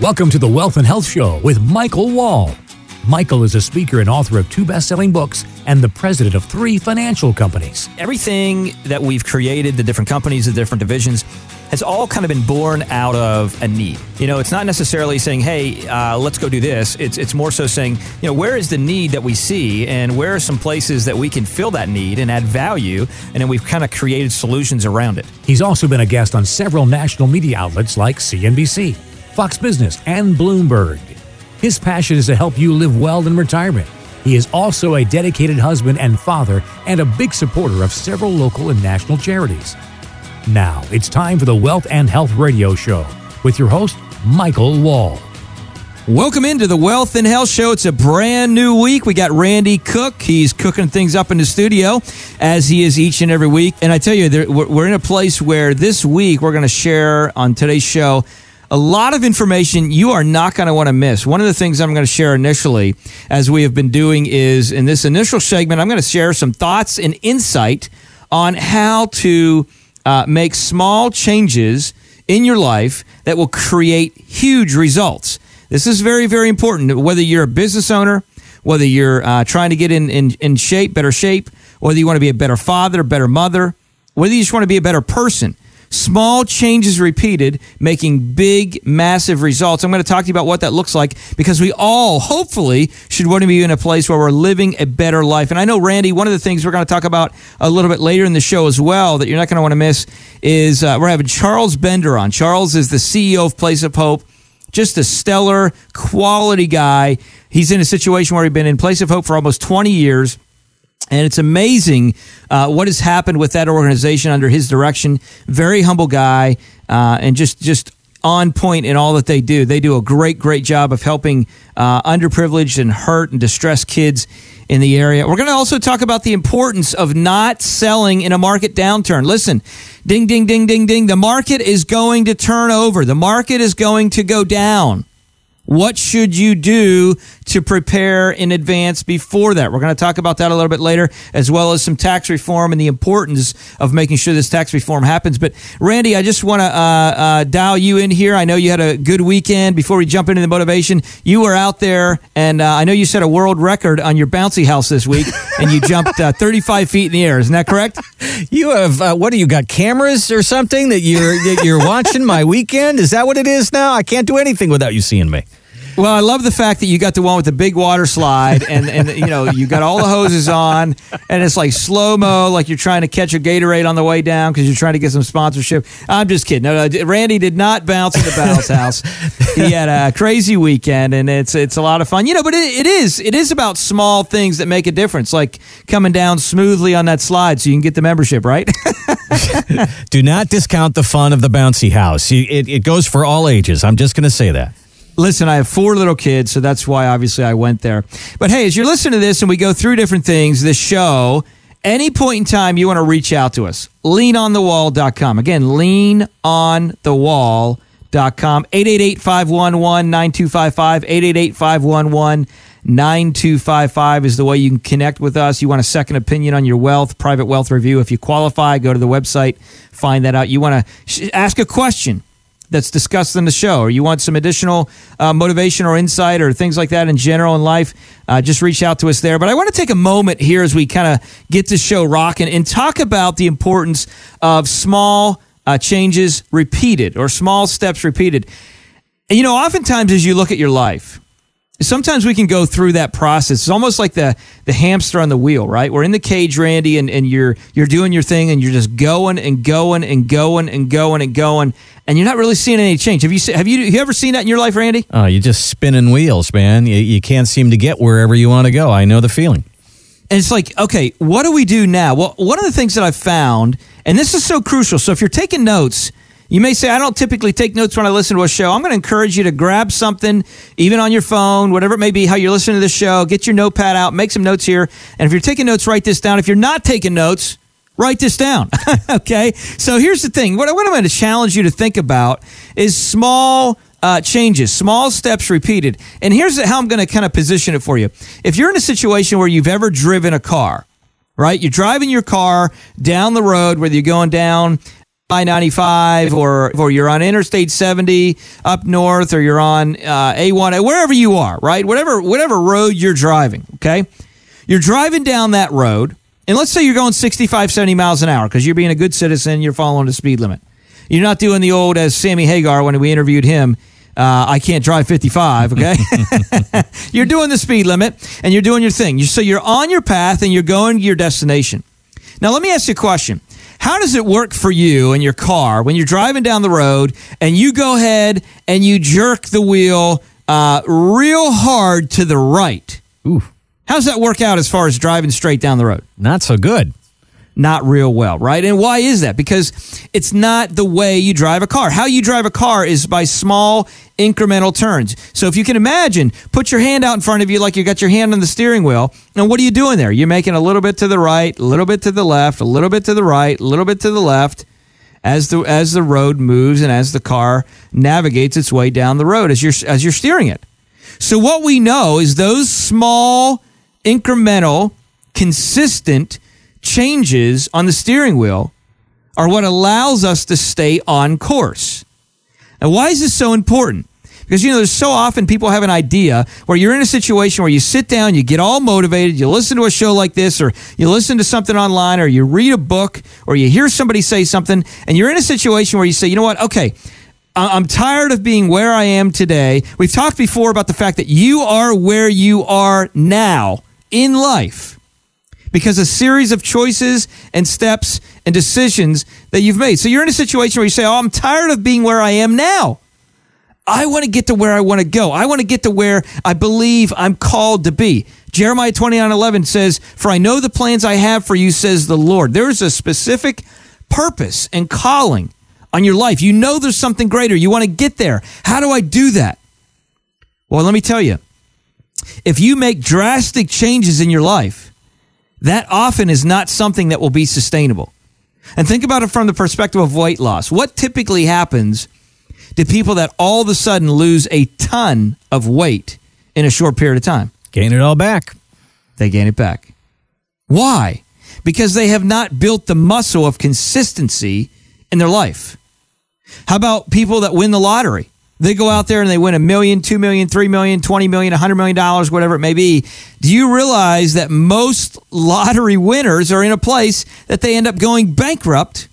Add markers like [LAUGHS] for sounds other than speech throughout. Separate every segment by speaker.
Speaker 1: Welcome to the Wealth and Health Show with Michael Wall. Michael is a speaker and author of two best selling books and the president of three financial companies.
Speaker 2: Everything that we've created, the different companies, the different divisions, has all kind of been born out of a need. You know, it's not necessarily saying, hey, uh, let's go do this. It's, it's more so saying, you know, where is the need that we see and where are some places that we can fill that need and add value? And then we've kind of created solutions around it.
Speaker 1: He's also been a guest on several national media outlets like CNBC, Fox Business, and Bloomberg. His passion is to help you live well in retirement. He is also a dedicated husband and father and a big supporter of several local and national charities. Now, it's time for the Wealth and Health Radio Show with your host, Michael Wall.
Speaker 2: Welcome into the Wealth and Health Show. It's a brand new week. We got Randy Cook. He's cooking things up in the studio as he is each and every week. And I tell you, we're in a place where this week we're going to share on today's show a lot of information you are not going to want to miss. One of the things I'm going to share initially, as we have been doing, is in this initial segment, I'm going to share some thoughts and insight on how to uh, make small changes in your life that will create huge results. This is very, very important. Whether you're a business owner, whether you're uh, trying to get in, in, in shape, better shape, whether you want to be a better father, better mother, whether you just want to be a better person, Small changes repeated, making big, massive results. I'm going to talk to you about what that looks like because we all, hopefully, should want to be in a place where we're living a better life. And I know, Randy, one of the things we're going to talk about a little bit later in the show as well that you're not going to want to miss is uh, we're having Charles Bender on. Charles is the CEO of Place of Hope just a stellar quality guy. He's in a situation where he's been in Place of Hope for almost 20 years. And it's amazing uh, what has happened with that organization under his direction. Very humble guy, uh, and just just on point in all that they do. They do a great, great job of helping uh, underprivileged and hurt and distressed kids in the area. We're going to also talk about the importance of not selling in a market downturn. Listen, ding, ding, ding, ding, ding. The market is going to turn over. The market is going to go down. What should you do to prepare in advance before that? We're going to talk about that a little bit later, as well as some tax reform and the importance of making sure this tax reform happens. But Randy, I just want to uh, uh, dial you in here. I know you had a good weekend. Before we jump into the motivation, you were out there, and uh, I know you set a world record on your bouncy house this week, [LAUGHS] and you jumped uh, 35 feet in the air. Isn't that correct? [LAUGHS]
Speaker 3: You have uh, what? Do you got cameras or something that you're that you're watching my weekend? Is that what it is now? I can't do anything without you seeing me.
Speaker 2: Well, I love the fact that you got the one with the big water slide, and and you know you got all the hoses on, and it's like slow mo, like you're trying to catch a Gatorade on the way down because you're trying to get some sponsorship. I'm just kidding. No, no, Randy did not bounce in the bounce house. He had a crazy weekend, and it's it's a lot of fun, you know. But it, it is it is about small things that make a difference, like coming down smoothly on that slide so you can get the membership, right? [LAUGHS]
Speaker 3: Do not discount the fun of the bouncy house. It, it goes for all ages. I'm just going to say that.
Speaker 2: Listen, I have four little kids, so that's why obviously I went there. But hey, as you're listening to this and we go through different things, this show, any point in time you want to reach out to us, leanonthewall.com. Again, leanonthewall.com. 888 511 9255. 888 511 9255 is the way you can connect with us. You want a second opinion on your wealth, private wealth review. If you qualify, go to the website, find that out. You want to ask a question that's discussed in the show, or you want some additional uh, motivation or insight or things like that in general in life, uh, just reach out to us there. But I want to take a moment here as we kind of get the show rocking and talk about the importance of small uh, changes repeated or small steps repeated. And, you know, oftentimes as you look at your life, sometimes we can go through that process. It's almost like the the hamster on the wheel, right? We're in the cage, Randy, and, and you're you're doing your thing and you're just going and going and going and going and going and you're not really seeing any change. Have you have you, you ever seen that in your life, Randy?
Speaker 3: Oh, you're just spinning wheels, man. You, you can't seem to get wherever you want to go. I know the feeling.
Speaker 2: And it's like, okay, what do we do now? Well, one of the things that I've found, and this is so crucial. So if you're taking notes, you may say, I don't typically take notes when I listen to a show. I'm going to encourage you to grab something, even on your phone, whatever it may be, how you're listening to the show. Get your notepad out, make some notes here. And if you're taking notes, write this down. If you're not taking notes, write this down. [LAUGHS] okay. So here's the thing what, what I'm going to challenge you to think about is small uh, changes, small steps repeated. And here's how I'm going to kind of position it for you. If you're in a situation where you've ever driven a car, right? You're driving your car down the road, whether you're going down I 95 or, or you're on Interstate 70 up north or you're on uh, A1, wherever you are, right? Whatever, whatever road you're driving, okay? You're driving down that road, and let's say you're going 65, 70 miles an hour because you're being a good citizen, you're following the speed limit. You're not doing the old, as Sammy Hagar when we interviewed him, uh, I can't drive 55, okay? [LAUGHS] you're doing the speed limit and you're doing your thing. So you're on your path and you're going to your destination. Now, let me ask you a question. How does it work for you in your car when you're driving down the road and you go ahead and you jerk the wheel uh, real hard to the right?
Speaker 3: Ooh,
Speaker 2: How's that work out as far as driving straight down the road?
Speaker 3: not so good.
Speaker 2: Not real well, right? And why is that? Because it's not the way you drive a car. How you drive a car is by small incremental turns. So if you can imagine, put your hand out in front of you like you got your hand on the steering wheel. And what are you doing there? You're making a little bit to the right, a little bit to the left, a little bit to the right, a little bit to the left as the as the road moves and as the car navigates its way down the road as you're as you're steering it. So what we know is those small incremental consistent changes on the steering wheel are what allows us to stay on course. Now, why is this so important? Because, you know, there's so often people have an idea where you're in a situation where you sit down, you get all motivated, you listen to a show like this, or you listen to something online, or you read a book, or you hear somebody say something, and you're in a situation where you say, you know what, okay, I'm tired of being where I am today. We've talked before about the fact that you are where you are now in life because a series of choices and steps and decisions that you've made. So you're in a situation where you say, Oh, I'm tired of being where I am now. I want to get to where I want to go. I want to get to where I believe I'm called to be. Jeremiah 29 11 says, For I know the plans I have for you, says the Lord. There is a specific purpose and calling on your life. You know there's something greater. You want to get there. How do I do that? Well, let me tell you if you make drastic changes in your life, that often is not something that will be sustainable. And think about it from the perspective of weight loss. What typically happens to people that all of a sudden lose a ton of weight in a short period of time?
Speaker 3: Gain it all back.
Speaker 2: They gain it back. Why? Because they have not built the muscle of consistency in their life. How about people that win the lottery? They go out there and they win a million, two million, three million, twenty million, a hundred million dollars, whatever it may be. Do you realize that most lottery winners are in a place that they end up going bankrupt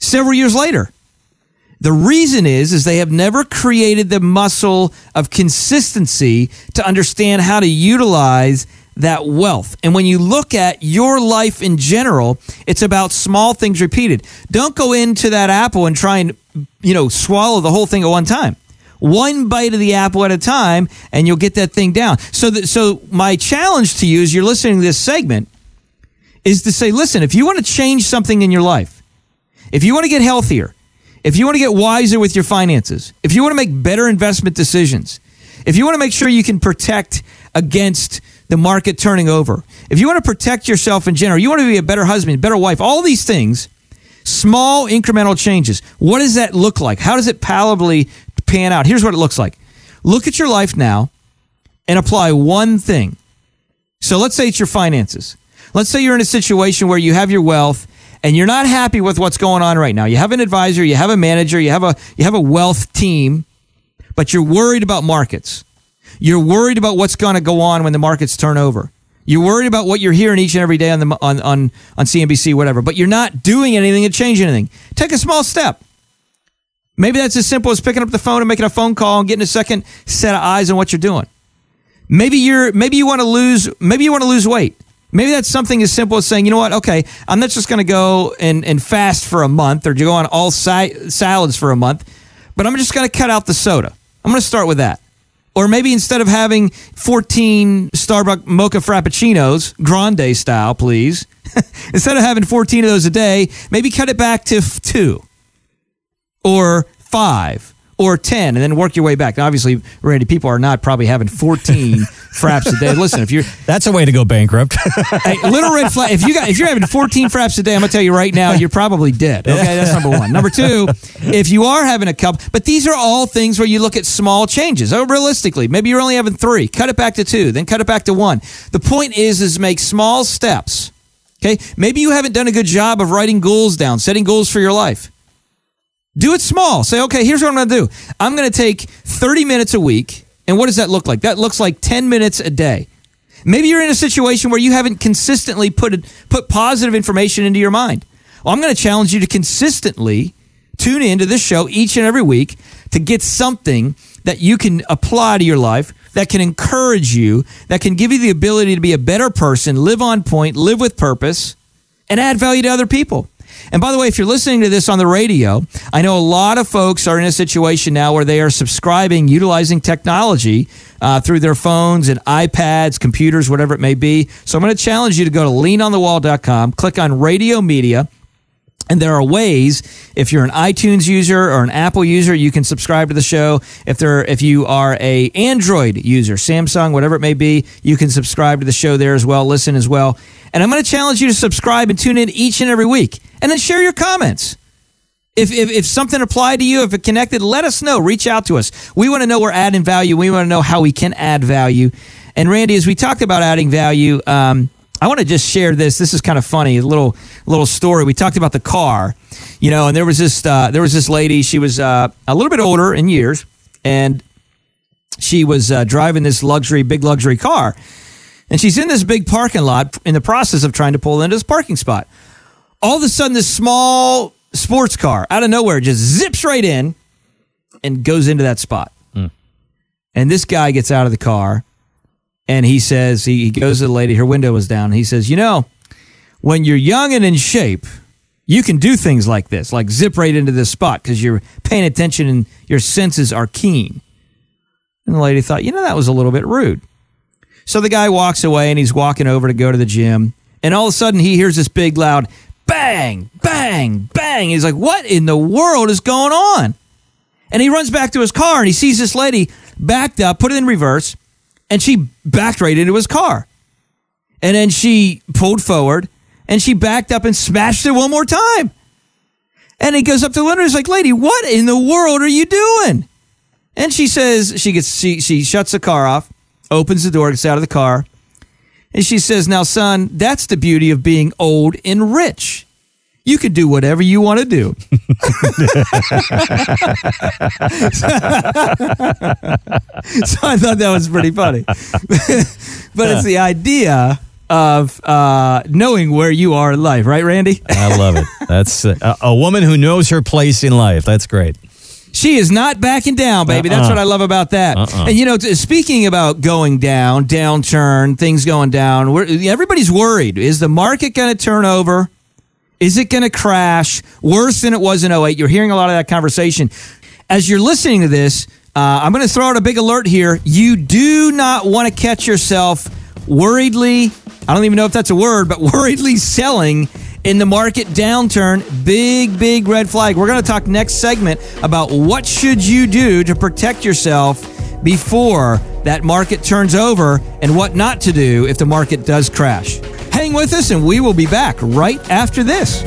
Speaker 2: several years later? The reason is is they have never created the muscle of consistency to understand how to utilize that wealth. And when you look at your life in general, it's about small things repeated. Don't go into that apple and try and you know swallow the whole thing at one time. One bite of the apple at a time and you'll get that thing down. So that so my challenge to you as you're listening to this segment is to say listen, if you want to change something in your life, if you want to get healthier, if you want to get wiser with your finances, if you want to make better investment decisions, if you want to make sure you can protect against the market turning over, if you want to protect yourself in general, you want to be a better husband, better wife, all these things, small incremental changes. What does that look like? How does it palpably pan out? Here's what it looks like. Look at your life now and apply one thing. So let's say it's your finances. Let's say you're in a situation where you have your wealth and you're not happy with what's going on right now. You have an advisor, you have a manager, you have a you have a wealth team, but you're worried about markets. You're worried about what's going to go on when the markets turn over. You're worried about what you're hearing each and every day on the on on on CNBC whatever, but you're not doing anything to change anything. Take a small step. Maybe that's as simple as picking up the phone and making a phone call and getting a second set of eyes on what you're doing. Maybe you're maybe you want to lose maybe you want to lose weight. Maybe that's something as simple as saying, you know what, okay, I'm not just going to go and, and fast for a month or go on all si- salads for a month, but I'm just going to cut out the soda. I'm going to start with that. Or maybe instead of having 14 Starbucks mocha frappuccinos, grande style, please, [LAUGHS] instead of having 14 of those a day, maybe cut it back to two or five or 10 and then work your way back. Now, obviously, Randy, people are not probably having 14 [LAUGHS] fraps a day. Listen, if you're
Speaker 3: That's a way to go bankrupt.
Speaker 2: hey, little red flag. If you got if you're having 14 fraps a day, I'm gonna tell you right now, you're probably dead. Okay, that's number one. Number two, if you are having a cup, but these are all things where you look at small changes. Oh, realistically, maybe you're only having three. Cut it back to two, then cut it back to one. The point is, is make small steps. Okay, maybe you haven't done a good job of writing goals down, setting goals for your life. Do it small. Say, okay, here's what I'm going to do. I'm going to take 30 minutes a week. And what does that look like? That looks like 10 minutes a day. Maybe you're in a situation where you haven't consistently put put positive information into your mind. Well, I'm going to challenge you to consistently tune into this show each and every week to get something that you can apply to your life that can encourage you, that can give you the ability to be a better person, live on point, live with purpose, and add value to other people. And by the way, if you're listening to this on the radio, I know a lot of folks are in a situation now where they are subscribing, utilizing technology uh, through their phones and iPads, computers, whatever it may be. So I'm going to challenge you to go to leanonthewall.com, click on radio media, and there are ways, if you're an iTunes user or an Apple user, you can subscribe to the show. If there, if you are a Android user, Samsung, whatever it may be, you can subscribe to the show there as well, listen as well. And I'm going to challenge you to subscribe and tune in each and every week, and then share your comments. If, if, if something applied to you, if it connected, let us know. Reach out to us. We want to know we're adding value. We want to know how we can add value. And Randy, as we talked about adding value, um, I want to just share this. This is kind of funny. A little little story. We talked about the car, you know, and there was this uh, there was this lady. She was uh, a little bit older in years, and she was uh, driving this luxury, big luxury car, and she's in this big parking lot in the process of trying to pull into this parking spot. All of a sudden, this small sports car out of nowhere just zips right in and goes into that spot. Mm. And this guy gets out of the car and he says, he, goes to the lady, her window was down. he says, You know, when you're young and in shape, you can do things like this, like zip right into this spot because you're paying attention and your senses are keen. And the lady thought, you know, that was a little bit rude. So the guy walks away and he's walking over to go to the gym. And all of a sudden he hears this big loud bang, bang, bang. He's like, what in the world is going on? And he runs back to his car and he sees this lady backed up, put it in reverse, and she backed right into his car. And then she pulled forward and she backed up and smashed it one more time. And he goes up to the window and he's like, Lady, what in the world are you doing? And she says, she gets, she, she shuts the car off, opens the door, gets out of the car. And she says, Now, son, that's the beauty of being old and rich you could do whatever you want to do. [LAUGHS] so I thought that was pretty funny. [LAUGHS] but it's the idea of uh, knowing where you are in life, right, Randy?
Speaker 3: I love it. That's a, a, woman who knows her place in life. That's great.
Speaker 2: She is not backing down, baby. Uh-uh. That's what I love about that. Uh-uh. And you know, speaking about going down, downturn, things going down, everybody's worried. Is the market going to turn over? Is it going to crash worse than it was in 08? You're hearing a lot of that conversation. As you're listening to this, uh, I'm going to throw out a big alert here. You do not want to catch yourself worriedly, I don't even know if that's a word, but [LAUGHS] worriedly selling in the market downturn. Big, big red flag. We're going to talk next segment about what should you do to protect yourself before that market turns over and what not to do if the market does crash. Hang with us, and we will be back right after this.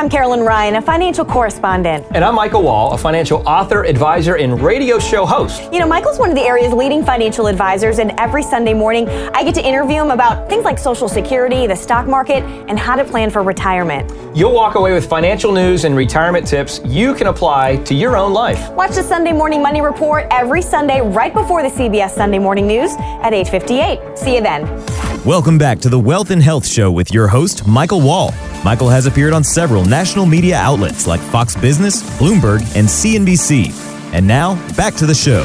Speaker 4: I'm Carolyn Ryan, a financial correspondent.
Speaker 5: And I'm Michael Wall, a financial author, advisor, and radio show host.
Speaker 4: You know, Michael's one of the area's leading financial advisors, and every Sunday morning, I get to interview him about things like Social Security, the stock market, and how to plan for retirement.
Speaker 5: You'll walk away with financial news and retirement tips you can apply to your own life.
Speaker 4: Watch the Sunday Morning Money Report every Sunday right before the CBS Sunday Morning News at 8:58. See you then.
Speaker 6: Welcome back to the Wealth and Health Show with your host, Michael Wall. Michael has appeared on several national media outlets like Fox Business, Bloomberg, and CNBC. And now, back to the show.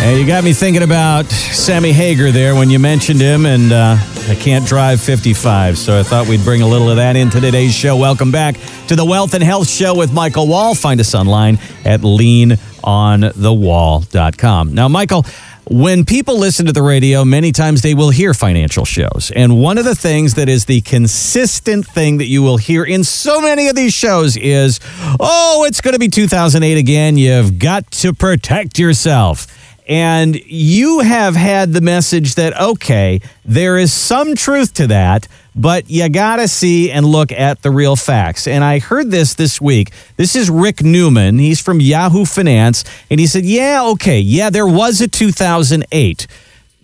Speaker 3: Hey, you got me thinking about Sammy Hagar there when you mentioned him, and uh, I can't drive 55, so I thought we'd bring a little of that into today's show. Welcome back to the Wealth and Health Show with Michael Wall. Find us online at leanonthewall.com. Now, Michael, when people listen to the radio, many times they will hear financial shows. And one of the things that is the consistent thing that you will hear in so many of these shows is, oh, it's going to be 2008 again. You've got to protect yourself. And you have had the message that, okay, there is some truth to that, but you got to see and look at the real facts. And I heard this this week. This is Rick Newman. He's from Yahoo Finance. And he said, yeah, okay, yeah, there was a 2008.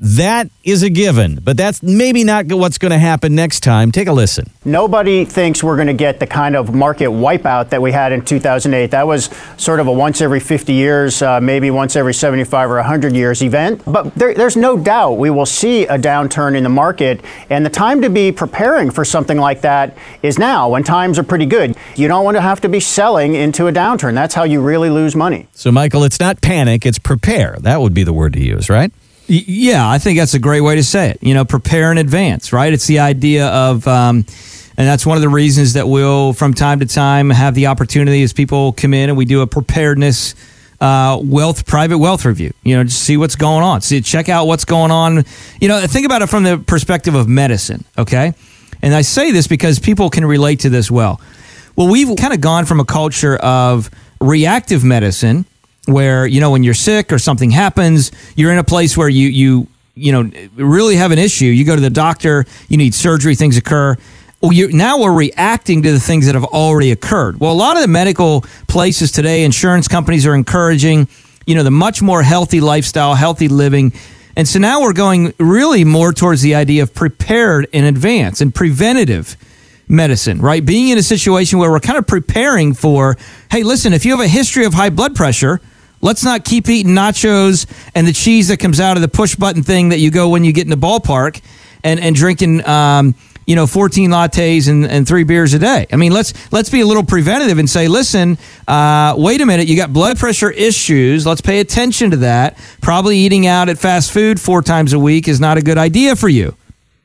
Speaker 3: That is a given, but that's maybe not what's going to happen next time. Take a listen.
Speaker 7: Nobody thinks we're going to get the kind of market wipeout that we had in 2008. That was sort of a once every 50 years, uh, maybe once every 75 or 100 years event. But there, there's no doubt we will see a downturn in the market, and the time to be preparing for something like that is now when times are pretty good. You don't want to have to be selling into a downturn. That's how you really lose money.
Speaker 3: So, Michael, it's not panic, it's prepare. That would be the word to use, right?
Speaker 2: Yeah, I think that's a great way to say it. You know, prepare in advance, right? It's the idea of, um, and that's one of the reasons that we'll, from time to time, have the opportunity as people come in and we do a preparedness uh, wealth, private wealth review. You know, just see what's going on. See, check out what's going on. You know, think about it from the perspective of medicine, okay? And I say this because people can relate to this well. Well, we've kind of gone from a culture of reactive medicine where you know when you're sick or something happens, you're in a place where you you you know really have an issue. You go to the doctor, you need surgery, things occur. Well, you now we're reacting to the things that have already occurred. Well, a lot of the medical places today, insurance companies are encouraging you know the much more healthy lifestyle, healthy living. And so now we're going really more towards the idea of prepared in advance and preventative medicine, right? Being in a situation where we're kind of preparing for, hey, listen, if you have a history of high blood pressure, Let's not keep eating nachos and the cheese that comes out of the push button thing that you go when you get in the ballpark and, and drinking, um, you know, 14 lattes and, and three beers a day. I mean, let's let's be a little preventative and say, listen, uh, wait a minute, you got blood pressure issues. Let's pay attention to that. Probably eating out at fast food four times a week is not a good idea for you.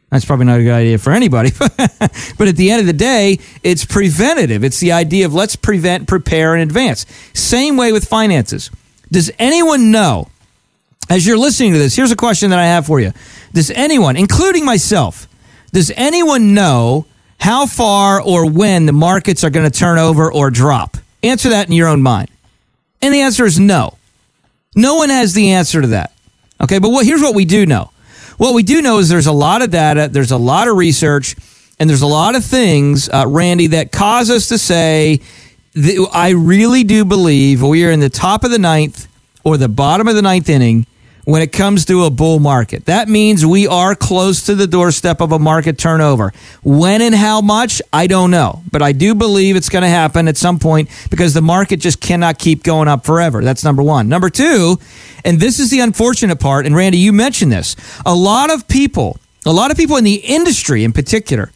Speaker 2: That's probably not a good idea for anybody. [LAUGHS] but at the end of the day, it's preventative. It's the idea of let's prevent, prepare in advance. Same way with finances. Does anyone know, as you're listening to this, here's a question that I have for you. Does anyone, including myself, does anyone know how far or when the markets are going to turn over or drop? Answer that in your own mind. And the answer is no. No one has the answer to that. Okay, but what, here's what we do know. What we do know is there's a lot of data, there's a lot of research, and there's a lot of things, uh, Randy, that cause us to say the, I really do believe we are in the top of the ninth or the bottom of the ninth inning when it comes to a bull market. That means we are close to the doorstep of a market turnover. When and how much, I don't know. But I do believe it's going to happen at some point because the market just cannot keep going up forever. That's number one. Number two, and this is the unfortunate part, and Randy, you mentioned this. A lot of people, a lot of people in the industry in particular,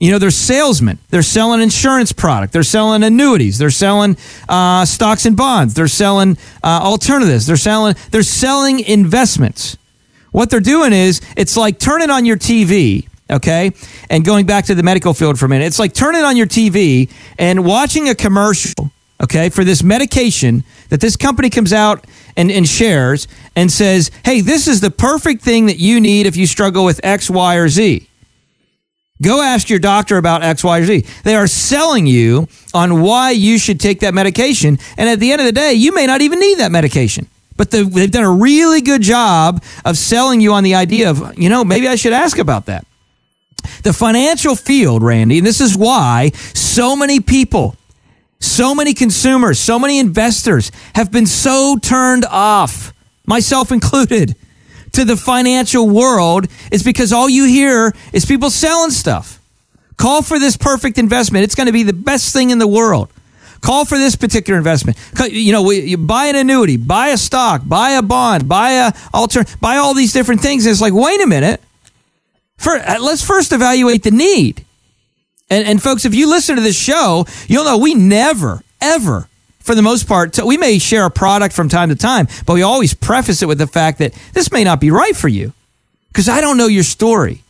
Speaker 2: you know, they're salesmen. They're selling insurance product. They're selling annuities. They're selling uh, stocks and bonds. They're selling uh, alternatives. They're selling. They're selling investments. What they're doing is, it's like turning on your TV, okay, and going back to the medical field for a minute. It's like turning on your TV and watching a commercial, okay, for this medication that this company comes out and, and shares and says, "Hey, this is the perfect thing that you need if you struggle with X, Y, or Z." Go ask your doctor about X, Y, or Z. They are selling you on why you should take that medication. And at the end of the day, you may not even need that medication. But they've done a really good job of selling you on the idea of, you know, maybe I should ask about that. The financial field, Randy, and this is why so many people, so many consumers, so many investors have been so turned off, myself included to the financial world is because all you hear is people selling stuff. Call for this perfect investment. It's going to be the best thing in the world. Call for this particular investment. You know, you buy an annuity, buy a stock, buy a bond, buy a alter, buy all these different things. And it's like, wait a minute. For, uh, let's first evaluate the need. And, and folks, if you listen to this show, you'll know we never, ever for the most part, we may share a product from time to time, but we always preface it with the fact that this may not be right for you because I don't know your story.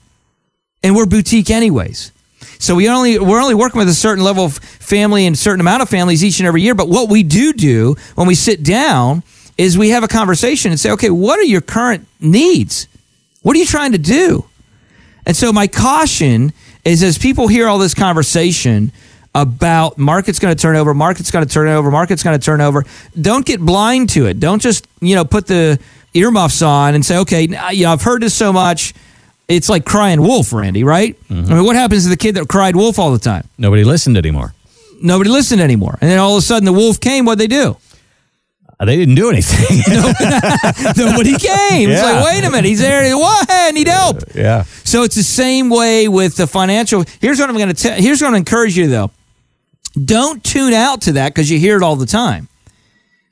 Speaker 2: And we're boutique anyways. So we only we're only working with a certain level of family and certain amount of families each and every year. But what we do do when we sit down is we have a conversation and say, okay, what are your current needs? What are you trying to do? And so my caution is as people hear all this conversation, about market's going to turn over, market's going to turn over, market's going to turn over. Don't get blind to it. Don't just, you know, put the earmuffs on and say, okay, you know, I've heard this so much. It's like crying wolf, Randy, right? Mm-hmm. I mean, what happens to the kid that cried wolf all the time?
Speaker 3: Nobody listened anymore.
Speaker 2: Nobody listened anymore. And then all of a sudden the wolf came, what'd they do?
Speaker 3: Uh, they didn't do anything. [LAUGHS] [LAUGHS]
Speaker 2: Nobody came. Yeah. It's like, wait a minute, he's there. What? I need help.
Speaker 3: Yeah.
Speaker 2: So it's the same way with the financial. Here's what I'm going to tell. Here's what I'm going to encourage you though. Don't tune out to that because you hear it all the time.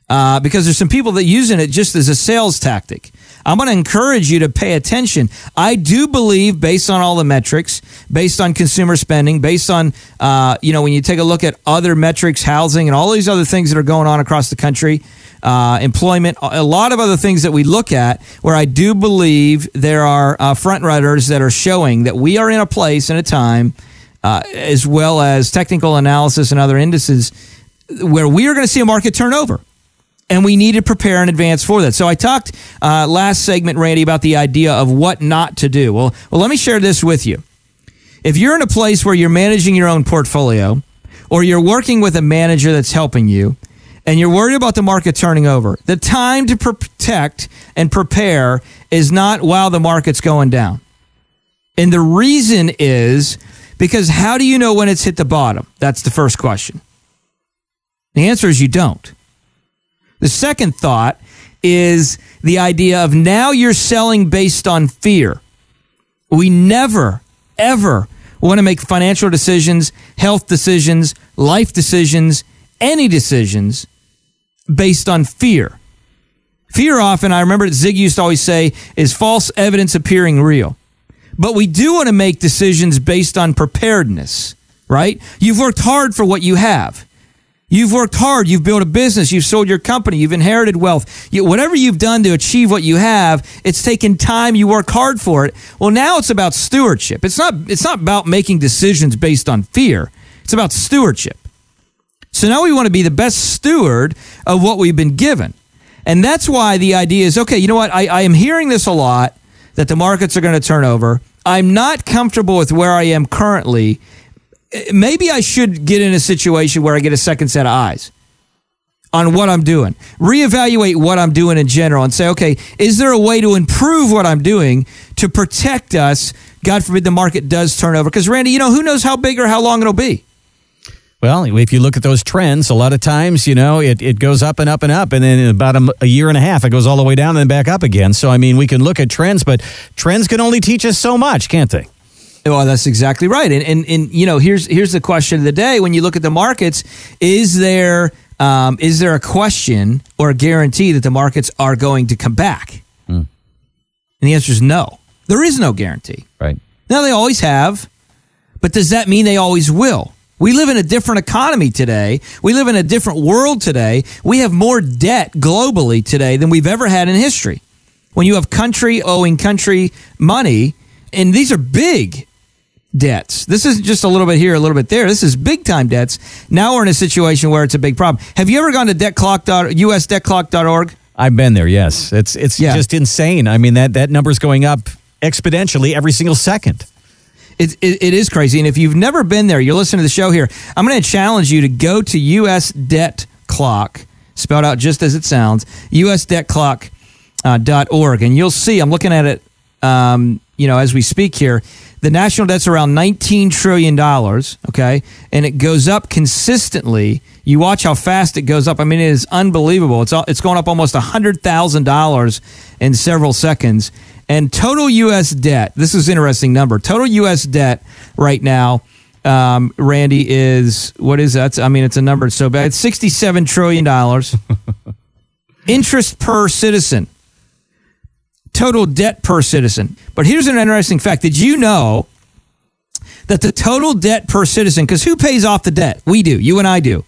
Speaker 2: Uh, because there's some people that using it just as a sales tactic. I'm going to encourage you to pay attention. I do believe, based on all the metrics, based on consumer spending, based on uh, you know when you take a look at other metrics, housing, and all these other things that are going on across the country, uh, employment, a lot of other things that we look at, where I do believe there are uh, front runners that are showing that we are in a place and a time uh, as well as technical analysis and other indices where we are going to see a market turnover. And we need to prepare in advance for that. So I talked uh, last segment, Randy, about the idea of what not to do. Well, well, let me share this with you. If you're in a place where you're managing your own portfolio, or you're working with a manager that's helping you, and you're worried about the market turning over, the time to protect and prepare is not while the market's going down. And the reason is because how do you know when it's hit the bottom? That's the first question. The answer is you don't. The second thought is the idea of now you're selling based on fear. We never, ever want to make financial decisions, health decisions, life decisions, any decisions based on fear. Fear often, I remember Zig used to always say, is false evidence appearing real. But we do want to make decisions based on preparedness, right? You've worked hard for what you have. You've worked hard. You've built a business. You've sold your company. You've inherited wealth. You, whatever you've done to achieve what you have, it's taken time. You work hard for it. Well, now it's about stewardship. It's not, it's not about making decisions based on fear. It's about stewardship. So now we want to be the best steward of what we've been given. And that's why the idea is okay, you know what? I, I am hearing this a lot that the markets are going to turn over. I'm not comfortable with where I am currently. Maybe I should get in a situation where I get a second set of eyes on what I'm doing. Reevaluate what I'm doing in general and say, okay, is there a way to improve what I'm doing to protect us? God forbid the market does turn over. Because, Randy, you know, who knows how big or how long it'll be?
Speaker 3: Well, if you look at those trends, a lot of times, you know, it, it goes up and up and up. And then in about a, a, year and a half, it goes all the way down and then back up again. So, I mean, we can look at trends, but trends can only teach us so much, can't they?
Speaker 2: Well, that's exactly right. And, and, and you know, here's, here's the question of the day. When you look at the markets, is there, um, is there a question or a guarantee that the markets are going to come back? Mm. And the answer is no. There is no guarantee.
Speaker 3: Right.
Speaker 2: Now, they always have, but does that mean they always will? We live in a different economy today. We live in a different world today. We have more debt globally today than we've ever had in history. When you have country owing country money, and these are big debts. This isn't just a little bit here, a little bit there. This is big time debts. Now we're in a situation where it's a big problem. Have you ever gone to debtclock.usdebtclock.org?
Speaker 3: I've been there. Yes, it's it's yeah. just insane. I mean that that number's going up exponentially every single second.
Speaker 2: It, it, it is crazy. And if you've never been there, you're listening to the show here, I'm going to challenge you to go to US Debt Clock, spelled out just as it sounds, usdebtclock.org. Uh, and you'll see, I'm looking at it, um, you know, as we speak here, the national debt's around $19 trillion, okay? And it goes up consistently. You watch how fast it goes up. I mean, it is unbelievable. It's, all, it's going up almost $100,000 in several seconds. And total U.S. debt, this is an interesting number. Total U.S. debt right now, um, Randy, is what is that? I mean, it's a number it's so bad. It's $67 trillion. [LAUGHS] Interest per citizen, total debt per citizen. But here's an interesting fact Did you know that the total debt per citizen, because who pays off the debt? We do, you and I do.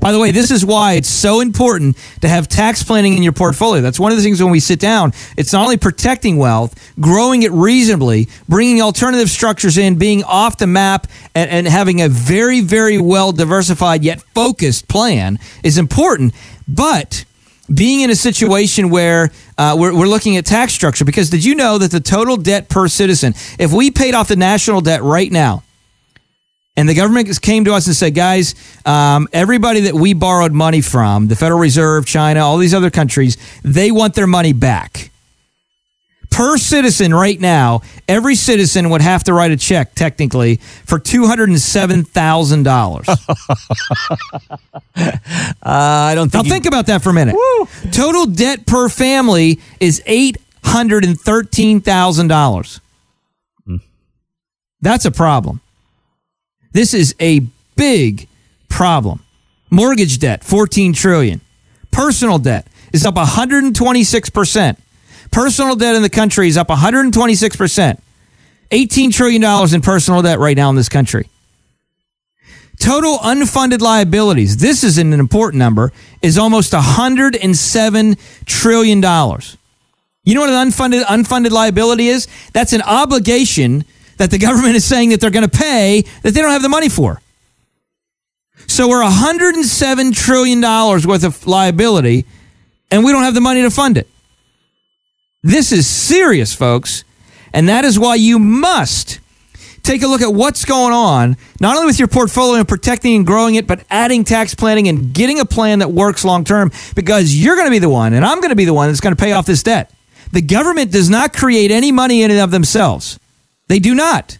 Speaker 2: By the way, this is why it's so important to have tax planning in your portfolio. That's one of the things when we sit down. It's not only protecting wealth, growing it reasonably, bringing alternative structures in, being off the map, and, and having a very, very well diversified yet focused plan is important. But being in a situation where uh, we're, we're looking at tax structure, because did you know that the total debt per citizen, if we paid off the national debt right now, And the government came to us and said, guys, um, everybody that we borrowed money from, the Federal Reserve, China, all these other countries, they want their money back. Per citizen right now, every citizen would have to write a check, technically, for $207,000. [LAUGHS]
Speaker 3: Uh, I don't
Speaker 2: Now
Speaker 3: you-
Speaker 2: think about that for a minute. Total debt per family is eight hundred and thirteen thousand dollars. That's a problem. This is a big problem. Mortgage debt, fourteen trillion. Personal debt is up 126%. Personal debt in the country is up 126%. $18 trillion in personal debt right now in this country. Total unfunded liabilities, this is an important number, is almost $107 trillion. You know what an unfunded unfunded liability is? That's an obligation that the government is saying that they're going to pay that they don't have the money for. So we're $107 trillion worth of liability and we don't have the money to fund it. This is serious, folks. And that is why you must take a look at what's going on, not only with your portfolio and protecting and growing it, but adding tax planning and getting a plan that works long term because you're going to be the one and I'm going to be the one that's going to pay off this debt. The government does not create any money in and of themselves. They do not.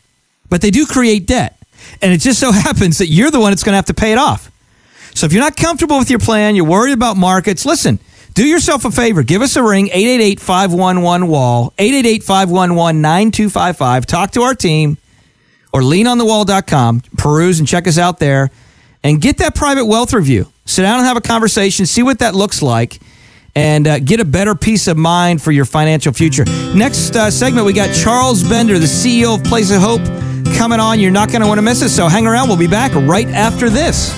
Speaker 2: But they do create debt. And it just so [LAUGHS] happens that you're the one that's going to have to pay it off. So if you're not comfortable with your plan, you're worried about markets, listen, do yourself a favor. Give us a ring, 888 511 WALL, 888 511 9255. Talk to our team or leanonthewall.com, peruse and check us out there, and get that private wealth review. Sit down and have a conversation, see what that looks like, and uh, get a better peace of mind for your financial future. Next uh, segment, we got Charles Bender, the CEO of Place of Hope, coming on. You're not going to want to miss it, so hang around. We'll be back right after this.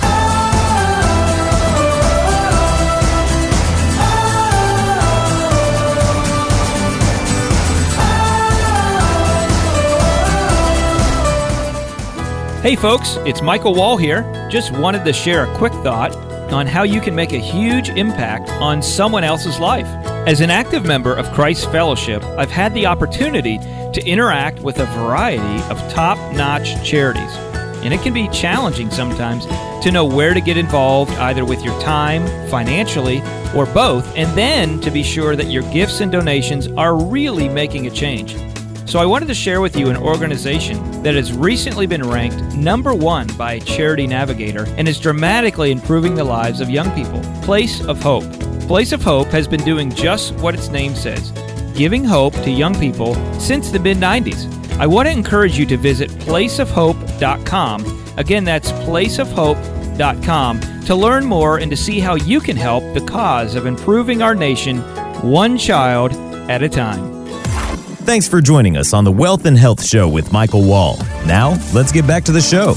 Speaker 5: Hey folks, it's Michael Wall here. Just wanted to share a quick thought on how you can make a huge impact on someone else's life. As an active member of Christ Fellowship, I've had the opportunity to interact with a variety of top notch charities. And it can be challenging sometimes to know where to get involved, either with your time, financially, or both, and then to be sure that your gifts and donations are really making a change. So I wanted to share with you an organization that has recently been ranked number one by Charity Navigator and is dramatically improving the lives of young people. Place of Hope. Place of Hope has been doing just what its name says giving hope to young people since the mid 90s. I want to encourage you to visit placeofhope.com. Again, that's placeofhope.com to learn more and to see how you can help the cause of improving our nation one child at a time.
Speaker 6: Thanks for joining us on the Wealth and Health Show with Michael Wall. Now, let's get back to the show.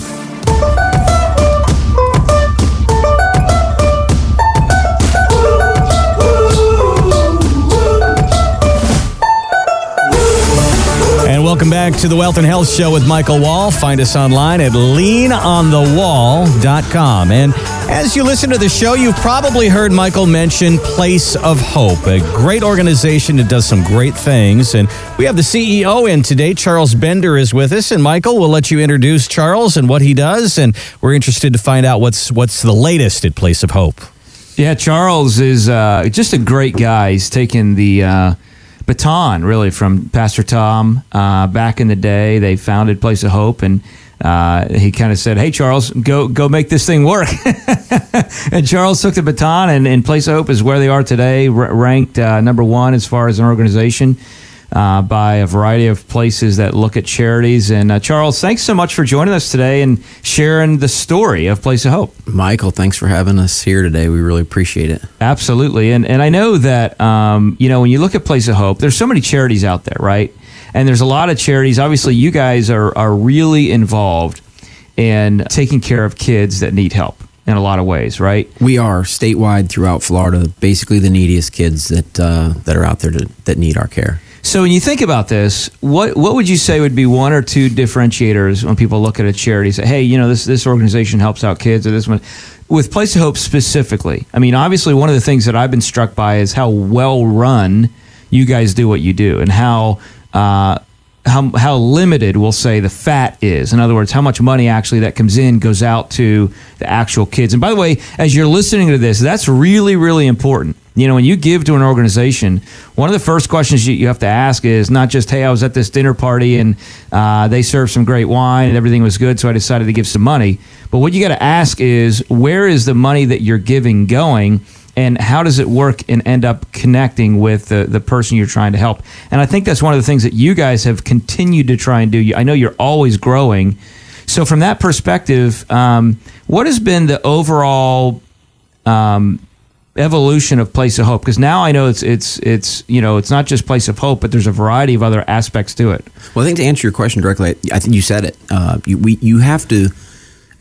Speaker 3: And welcome back to the Wealth and Health Show with Michael Wall. Find us online at leanonthewall.com. And as you listen to the show, you've probably heard Michael mention Place of Hope, a great organization that does some great things. And we have the CEO in today. Charles Bender is with us. And Michael, we'll let you introduce Charles and what he does. And we're interested to find out what's what's the latest at Place of Hope.
Speaker 2: Yeah, Charles is uh, just a great guy. He's taken the uh, baton really from Pastor Tom uh, back in the day. They founded Place of Hope, and uh, he kind of said, "Hey, Charles, go go make this thing work." [LAUGHS] [LAUGHS] and Charles took the baton, and, and Place of Hope is where they are today, r- ranked uh, number one as far as an organization. Uh, by a variety of places that look at charities. And uh, Charles, thanks so much for joining us today and sharing the story of Place of Hope.
Speaker 8: Michael, thanks for having us here today. We really appreciate it.
Speaker 2: Absolutely, and and I know that um, you know when you look at Place of Hope, there's so many charities out there, right? And there's a lot of charities. Obviously, you guys are are really involved in taking care of kids that need help in a lot of ways, right?
Speaker 8: We are statewide throughout Florida, basically the neediest kids that uh, that are out there to, that need our care.
Speaker 2: So when you think about this, what what would you say would be one or two differentiators when people look at a charity? Say, hey, you know, this this organization helps out kids, or this one. With Place of Hope specifically, I mean, obviously, one of the things that I've been struck by is how well run you guys do what you do, and how uh, how how limited we'll say the fat is. In other words, how much money actually that comes in goes out to the actual kids. And by the way, as you're listening to this, that's really really important. You know, when you give to an organization, one of the first questions you, you have to ask is not just, "Hey, I was at this dinner party and uh, they served some great wine and everything was good, so I decided to give some money." But what you got to ask is, where is the money that you're giving going? And how does it work and end up connecting with the, the person you're trying to help and i think that's one of the things that you guys have continued to try and do i know you're always growing so from that perspective um, what has been the overall um, evolution of place of hope because now i know it's it's it's you know it's not just place of hope but there's a variety of other aspects to it
Speaker 8: Well, I think to answer your question directly, I think you said it. Uh, you, we, you have to.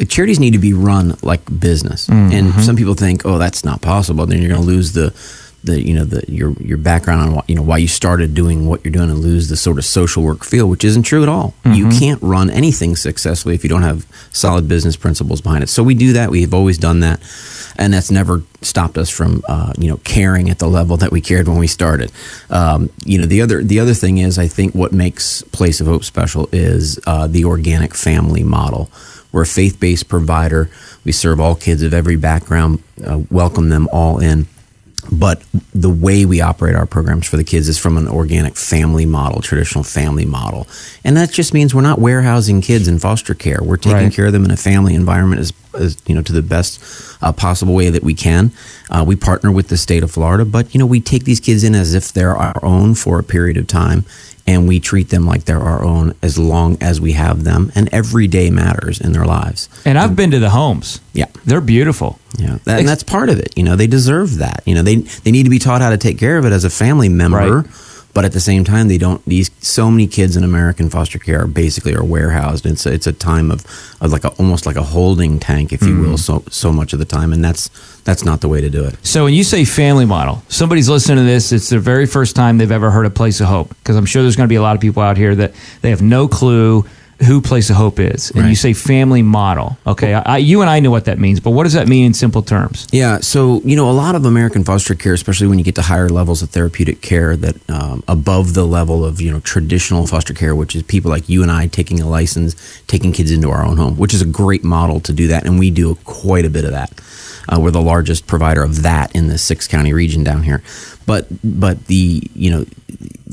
Speaker 8: Charities need to be run like business, and some people think, "Oh, that's not possible." Then you're going to lose the, the you know the your your background on what, you know why you started doing what you're doing, and lose the sort of social work feel, which isn't true at all. You can't run anything successfully if you don't have solid business principles behind it. So we do that. We've always done that, and that's never stopped us from uh, you know caring at the level that we cared when we started. Um, you know the other the other thing is I think what makes Place of Hope special is uh, the organic family model. We're a faith based provider. We serve all kids of every background, uh, welcome them all in. But the way we operate our programs for the kids is from an organic family model, traditional family model. And that just means we're not warehousing kids in foster care. We're taking
Speaker 2: Right.
Speaker 8: care of them in a family environment as, as you know, to the best uh, possible way that we can. Uh, we partner with the state of Florida, but, you know, we take these kids in as if they're our own for a period of time. And we treat them like they're our own as long as we have them. And every day matters in their lives.
Speaker 2: and i've been to the homes
Speaker 8: Yeah.
Speaker 2: they're beautiful
Speaker 8: Yeah, that, and that's part of it. You know, they deserve that. You know, they they need to be taught how to take care of it as a family member.
Speaker 2: Right.
Speaker 8: But at the same time, they don't. These so many kids in American foster care are basically are warehoused. It's a, it's a time of, of like a, almost like a holding tank, if you
Speaker 2: Mm.
Speaker 8: will. So so much of the time, and that's that's not the way to do it.
Speaker 2: So when you say family model, somebody's listening to this, it's their very first time they've ever heard of Place of Hope. Because I'm sure there's going to be a lot of people out here that they have no clue who Place of Hope is. And you say family model. Okay. I- you and I know what that means, but what does that mean in simple terms?
Speaker 8: Yeah, so you know, a lot of American foster care, especially when you get to higher levels of therapeutic care, that um, above the level of you know traditional foster care, which is people like you and I taking a license, taking kids into our own home, which is a great model to do that, and we do quite a bit of that. Uh, we're the largest provider of that in the six county region down here, but but the you know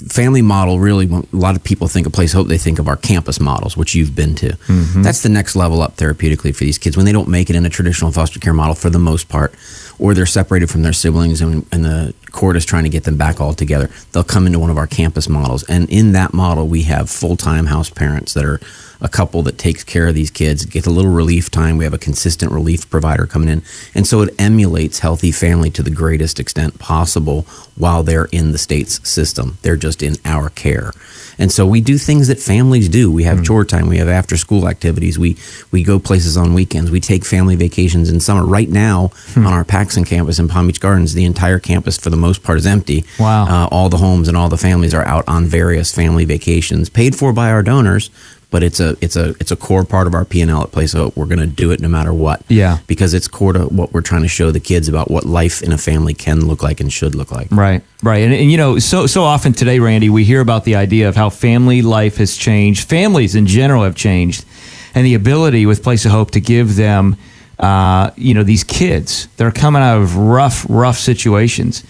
Speaker 8: family model really a lot of people think of place hope they think of our campus models which you've been to. Mm-hmm. That's the next level up therapeutically for these kids. When they don't make it in a traditional foster care model for the most part or they're separated from their siblings and, and the court is trying to get them back all together they'll come into one of our campus models. And in that model we have full-time house parents that are a couple that takes care of these kids get a little relief time. We have a consistent relief provider coming in. And so it emulates healthy family to the greatest extent possible while they're in the state's system. They're just in our care. And so we do things that families do. We have chore time. We have after school activities. We we go places on weekends. We take family vacations in summer. Right now on our paxson campus in palm beach gardens the entire campus for the most part is empty.
Speaker 2: Wow.
Speaker 8: uh, all the homes and all the families are out on various family vacations paid for by our donors but it's a it's a it's a core part of our P&L at Place of Hope. We're going to do it no matter what.
Speaker 2: Yeah.
Speaker 8: Because it's core to what we're trying to show the kids about what life in a family can look like and should look like.
Speaker 2: Right, right, and, and you know, so so often today, Randy, we hear about the idea of how family life has changed. Families in general have changed, and the ability with Place of Hope to give them, uh, you know, these kids that are coming out of rough, rough situations.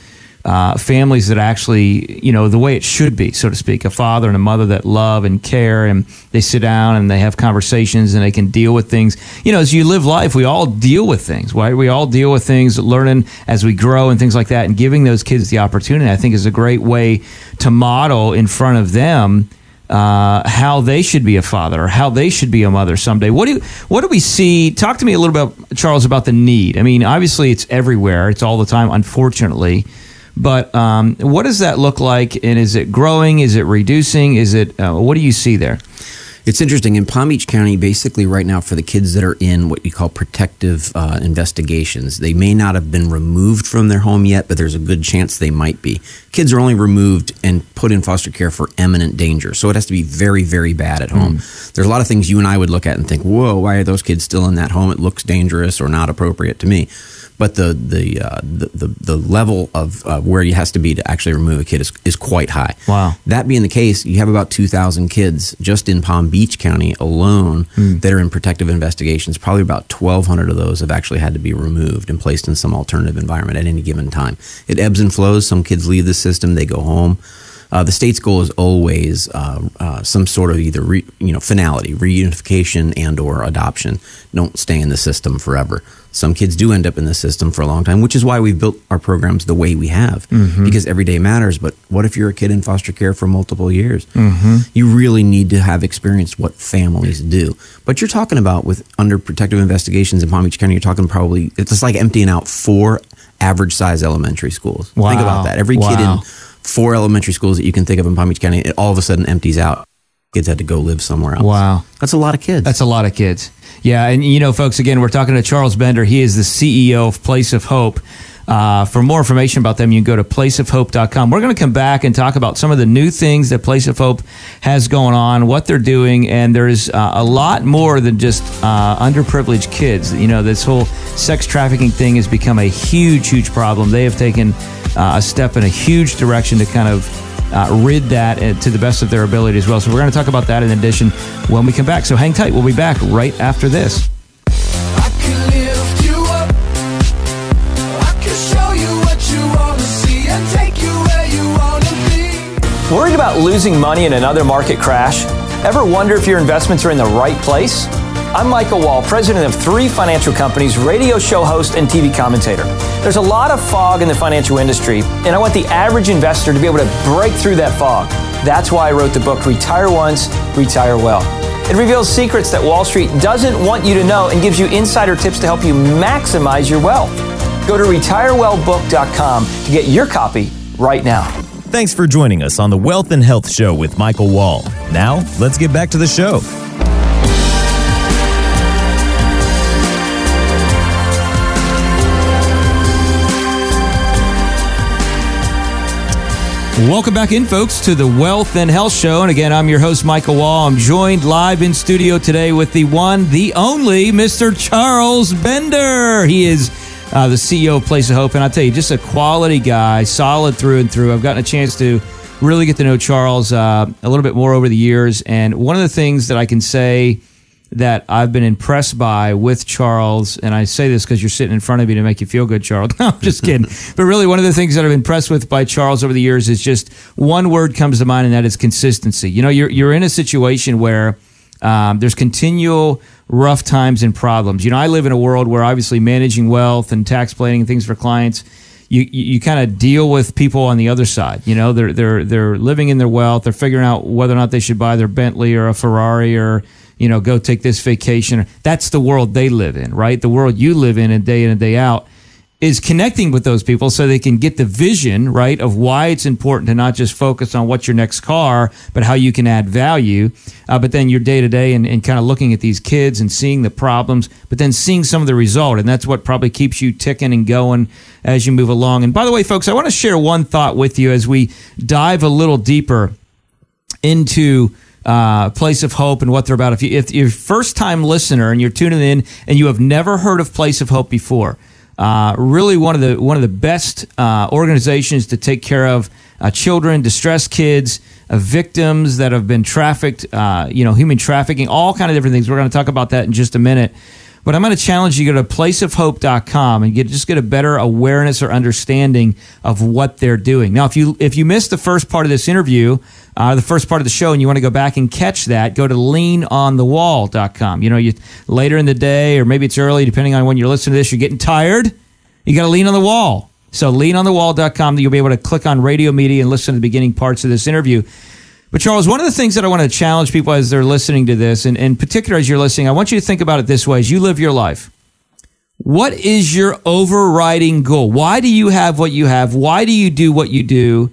Speaker 2: Uh, families that actually, you know, the way it should be, so to speak, a father and a mother that love and care, and they sit down and they have conversations and they can deal with things. You know, as you live life, we all deal with things, right? We all deal with things, learning as we grow and things like that, and giving those kids the opportunity, I think, is a great way to model in front of them uh, how they should be a father or how they should be a mother someday. What do what do we see? Talk to me a little bit, Charles, about the need. I mean, obviously, it's everywhere. It's all the time, unfortunately. But um, what does that look like? And is it growing? Is it reducing? Is it uh, what do you see there?
Speaker 8: It's interesting in Palm Beach County. Basically, right now, for the kids that are in what you call protective uh, investigations, they may not have been removed from their home yet, but there's a good chance they might be. Kids are only removed and put in foster care for imminent danger, so it has to be very, very bad at home. There's a lot of things you and I would look at and think, "Whoa, why are those kids still in that home? It looks dangerous or not appropriate to me." But the the uh, the, the the level of uh, where he has to be to actually remove a kid is, is quite high.
Speaker 2: Wow.
Speaker 8: That being the case, you have about two thousand kids just in Palm Beach County alone that are in protective investigations. Probably about twelve hundred of those have actually had to be removed and placed in some alternative environment at any given time. It ebbs and flows. Some kids leave the system, they go home. Uh, the state's goal is always uh, uh, some sort of either re, you know finality, reunification, and or adoption. Don't stay in the system forever. Some kids do end up in the system for a long time, which is why we've built our programs the way we have, because every day matters. But what if you're a kid in foster care for multiple years? You really need to have experienced what families do. But you're talking about with under protective investigations in Palm Beach County, you're talking probably it's just like emptying out four average size elementary schools. Think about that. Every kid in four elementary schools that you can think of in Palm Beach County, it all of a sudden empties out. Kids had to go live somewhere else.
Speaker 2: Wow.
Speaker 8: That's a lot of kids.
Speaker 2: That's a lot of kids. Yeah, and you know, folks, again, we're talking to Charles Bender. He is the CEO of Place of Hope. Uh, for more information about them, you can go to placeofhope.com. We're going to come back and talk about some of the new things that Place of Hope has going on, what they're doing, and there's uh, a lot more than just uh, underprivileged kids. You know, this whole sex trafficking thing has become a huge, huge problem. They have taken uh, a step in a huge direction to kind of uh, rid that uh, to the best of their ability as well. So we're going to talk about that in addition when we come back. So hang tight. We'll be back right after this.
Speaker 5: Worried about losing money in another market crash? Ever wonder if your investments are in the right place? I'm Michael Wall, president of three financial companies, radio show host, and TV commentator. There's a lot of fog in the financial industry, and I want the average investor to be able to break through that fog. That's why I wrote the book Retire Once, Retire Well. It reveals secrets that Wall Street doesn't want you to know and gives you insider tips to help you maximize your wealth. Go to retirewellbook.com to get your copy right now.
Speaker 6: Thanks for joining us on the Wealth and Health Show with Michael Wall. Now, let's get back to the show.
Speaker 2: Welcome back in, folks, to the Wealth and Health Show. And again, I'm your host, Michael Wall. I'm joined live in studio today with the one, the only Mr. Charles Bender. He is uh, the CEO of Place of Hope. And I'll tell you, just a quality guy, solid through and through. I've gotten a chance to really get to know Charles uh, a little bit more over the years. And one of the things that I can say that I've been impressed by with Charles, and I say this because you're sitting in front of me to make you feel good, Charles. [LAUGHS] No, I'm just kidding. [LAUGHS] but really, one of the things that I've been impressed with by Charles over the years is just one word comes to mind, and that is consistency. You know, you're you're in a situation where um, there's continual rough times and problems. You know, I live in a world where obviously managing wealth and tax planning things for clients you you, you kind of deal with people on the other side. You know, they're they're they're living in their wealth. They're figuring out whether or not they should buy their Bentley or a Ferrari or you know go take this vacation. That's the world they live in, right? The world you live in, and day in and day out is connecting with those people so they can get the vision right of why it's important to not just focus on what's your next car but how you can add value. Uh, but then your day to day and kind of looking at these kids and seeing the problems but then seeing some of the result. And that's what probably keeps you ticking and going as you move along. And by the way folks i want to share one thought with you as we dive a little deeper into uh, Place of Hope and what they're about. If, you, if you're a first time listener and you're tuning in and you have never heard of Place of Hope before, uh, really one of the one of the best uh, organizations to take care of uh, children, distressed kids, uh, victims that have been trafficked, uh, you know, human trafficking, all kind of different things. We're going to talk about that in just a minute. But I'm going to challenge you to go to placeofhope.com and get just get a better awareness or understanding of what they're doing. Now, if you if you missed the first part of this interview, uh, the first part of the show, and you want to go back and catch that, go to leanonthewall.com. You know, you later in the day, or maybe it's early, depending on when you're listening to this, you're getting tired. You got to lean on the wall. So leanonthewall.com, you'll be able to click on radio media and listen to the beginning parts of this interview. But Charles, one of the things that I want to challenge people as they're listening to this, and in particular as you're listening, I want you to think about it this way: as you live your life, what is your overriding goal? Why do you have what you have? Why do you do what you do?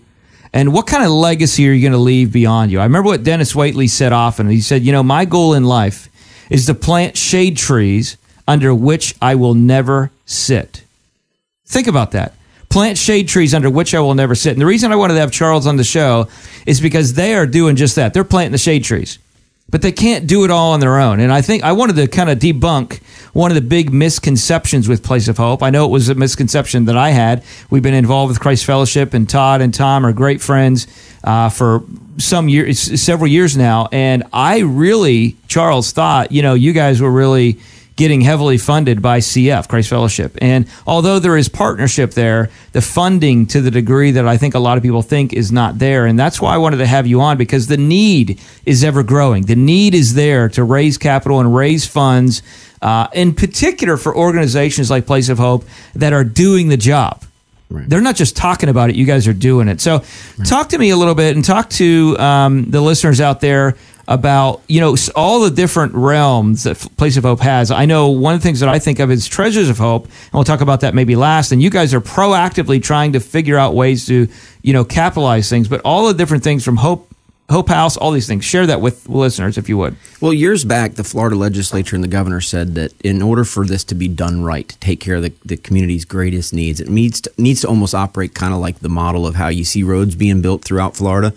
Speaker 2: And what kind of legacy are you going to leave beyond you? I remember what Dennis Waitley said often. He said, "You know, my goal in life is to plant shade trees under which I will never sit." Think about that plant shade trees under which I will never sit. And the reason I wanted to have Charles on the show is because they are doing just that. They're planting the shade trees. but they can't do it all on their own. And I think I wanted to kind of debunk one of the big misconceptions with Place of Hope. I know it was a misconception that I had. We've been involved with Christ Fellowship, and Todd and Tom are great friends uh, for some years, several years now. And I really, Charles, thought you know you guys were really getting heavily funded by CF, Christ Fellowship. And although there is partnership there, the funding to the degree that I think a lot of people think is not there. And that's why I wanted to have you on because the need is ever growing. The need is there to raise capital and raise funds, uh, in particular for organizations like Place of Hope that are doing the job. They're not just talking about it; you guys are doing it. So, talk to me a little bit, and talk to um, the listeners out there about you know all the different realms that Place of Hope has. I know one of the things that I think of is Treasures of Hope, and we'll talk about that maybe last. And you guys are proactively trying to figure out ways to you know capitalize things, but all the different things from Hope. Hope House, all these things. Share that with listeners if you would.
Speaker 8: Well, years back, the Florida legislature and the governor said that in order for this to be done right, to take care of the, the community's greatest needs, it needs to, needs to almost operate kind of like the model of how you see roads being built throughout Florida.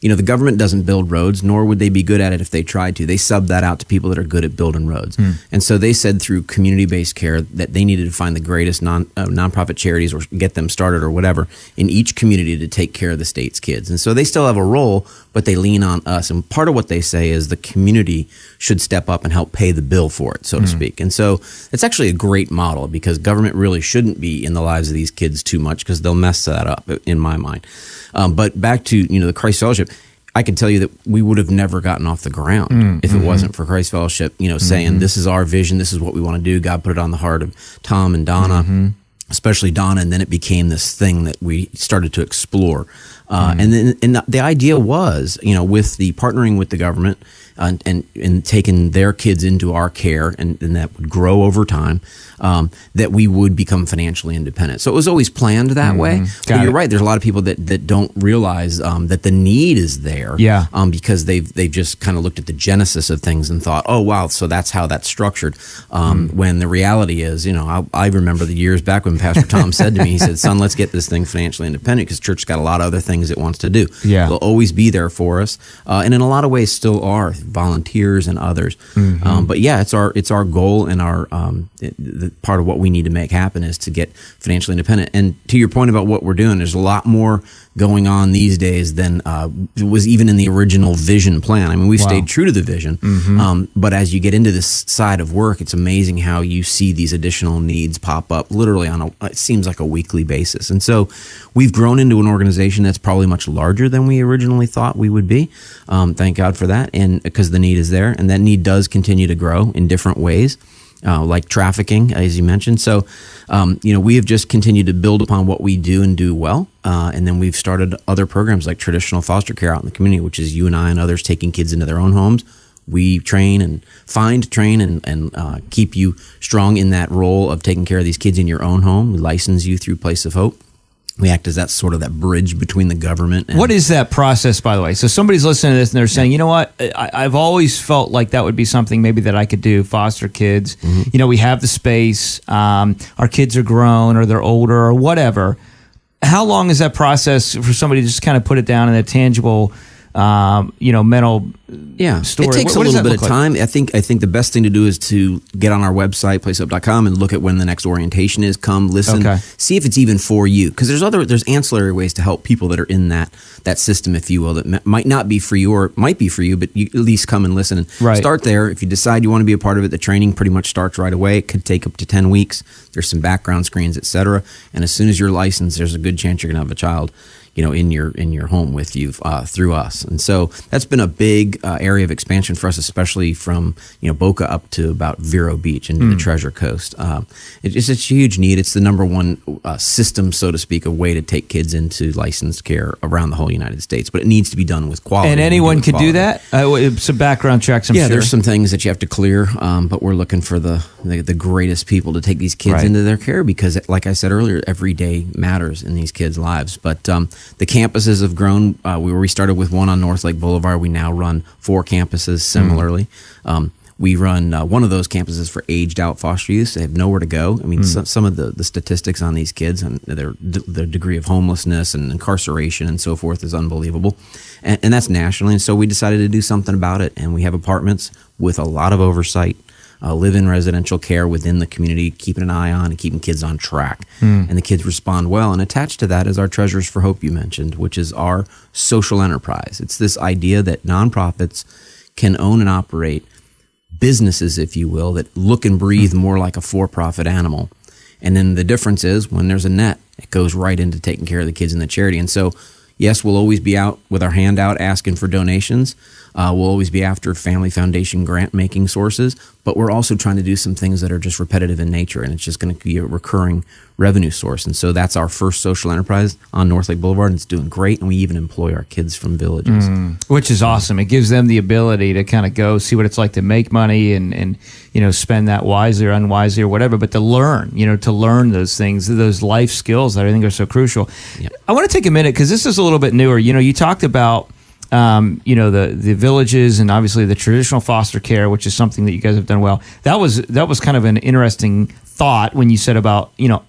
Speaker 8: You know, the government doesn't build roads, nor would they be good at it if they tried to. They sub that out to people that are good at building roads. And so they said through community based care that they needed to find the greatest non uh, nonprofit charities or get them started or whatever in each community to take care of the state's kids. And so they still have a role, but they lean on us. And part of what they say is the community should step up and help pay the bill for it, so to speak. And so it's actually a great model because government really shouldn't be in the lives of these kids too much because they'll mess that up, in my mind. Um, but back to you know the Christ Fellowship. I can tell you that we would have never gotten off the ground mm, if it mm-hmm. wasn't for Christ Fellowship, you know, mm-hmm. saying this is our vision, this is what we want to do. God put it on the heart of Tom and Donna, mm-hmm. especially Donna, and then it became this thing that we started to explore. Uh, mm. And then and the- the idea was, you know, with the partnering with the government uh, and and taking their kids into our care, and, and that would grow over time, um, that we would become financially independent. So it was always planned that way. But
Speaker 2: Got
Speaker 8: you're
Speaker 2: it.
Speaker 8: right. There's a lot of people that, that don't realize um, that the need is there.
Speaker 2: Yeah.
Speaker 8: Um, because they've they've just kind of looked at the genesis of things and thought, oh wow, so that's how that's structured. Um,
Speaker 2: Hmm.
Speaker 8: When the reality is, you know, I, I remember the years back when Pastor Tom [LAUGHS] said to me, he said, "Son, let's get this thing financially independent because church's got a lot of other things it wants to do.
Speaker 2: Yeah.
Speaker 8: they'll always be there for us, uh, and in a lot of ways still are volunteers and others.
Speaker 2: Mm-hmm.
Speaker 8: Um, but yeah, it's our it's our goal and our um, it- the, part of what we need to make happen is to get financially independent. And to your point about what we're doing, there's a lot more going on these days than uh, was even in the original vision plan. I mean, we've stayed true to the vision,
Speaker 2: Mm-hmm.
Speaker 8: um, but as you get into this side of work, it's amazing how you see these additional needs pop up literally on a it seems like a weekly basis. And so we've grown into an organization that's probably much larger than we originally thought we would be. Um, thank God for that, and because the need is there, and that need does continue to grow in different ways uh, like trafficking, as you mentioned. So, um, you know, we have just continued to build upon what we do and do well. Uh, and then we've started other programs like traditional foster care out in the community, which is you and I and others taking kids into their own homes. We train and find, train, and, and uh, keep you strong in that role of taking care of these kids in your own home. We license you through Place of Hope. We act as that sort of that bridge between the government and
Speaker 2: What is that process, by the way? So somebody's listening to this and they're saying, you know what? I, I've always felt like that would be something maybe that I could do. Foster kids.
Speaker 8: Mm-hmm.
Speaker 2: You know, we have the space. Um, our kids are grown or they're older or whatever. How long is that process for somebody to just kind of put it down in a tangible, um, you know, mental
Speaker 8: yeah,
Speaker 2: story?
Speaker 8: It takes
Speaker 2: What-
Speaker 8: a little bit of
Speaker 2: look like?
Speaker 8: time. I think I think the best thing to do is to get on our website placeofhope.com and look at when the next orientation is. Come listen,
Speaker 2: Okay.
Speaker 8: see if it's even for you because there's other there's ancillary ways to help people that are in that that system, if you will, that m- might not be for you or might be for you, but you at least come and listen and
Speaker 2: Right.
Speaker 8: start there. If you decide you want to be a part of it, the training pretty much starts right away. It could take up to ten weeks. There's some background screens, etc. And as soon as you're licensed, there's a good chance you're gonna have a child you know in your in your home with you uh, through us and so that's been a big uh, area of expansion for us especially from you know boca up to about vero beach into the treasure coast um, it- it's a huge need it's the number one uh, system so to speak a way to take kids into licensed care around the whole united states but it needs to be done with quality
Speaker 2: and anyone could do that? Uh, some background checks, I'm
Speaker 8: yeah,
Speaker 2: sure.
Speaker 8: there's some things that you have to clear, um, but we're looking for the, the the greatest people to take these kids
Speaker 2: Right.
Speaker 8: into their care because, like I said earlier, every day matters in these kids' lives. But um, the campuses have grown. Uh, we we started with one on North Lake Boulevard. We now run four campuses similarly. Um, We run uh, one of those campuses for aged out foster youth. They have nowhere to go. I mean, so, some of the, the statistics on these kids and their their degree of homelessness and incarceration and so forth is unbelievable, and, and that's nationally. And so we decided to do something about it. And we have apartments with a lot of oversight uh, live in residential care within the community, keeping an eye on and keeping kids on track. And the kids respond well. And attached to that is our Treasures for Hope you mentioned, which is our social enterprise. It's this idea that nonprofits can own and operate businesses, if you will, that look and breathe more like a for profit animal. And then the difference is when there's a net, it goes right into taking care of the kids in the charity. And so, yes, we'll always be out with our hand out asking for donations. Uh, we'll always be after Family Foundation grant making sources, but we're also trying to do some things that are just repetitive in nature and it's just going to be a recurring revenue source. And so that's our first social enterprise on North Lake Boulevard and it's doing great. And we even employ our kids from villages.
Speaker 2: which is awesome. It gives them the ability to kind of go see what it's like to make money and and you know spend that wisely or unwisely or whatever, but to learn, you know, to learn those things, those life skills that I think are so crucial. I want to take a minute because this is a little bit newer. You know, you talked about. Um, you know the the villages and obviously the traditional foster care, which is something that you guys have done well. That was that was kind of an interesting thought when you said about you know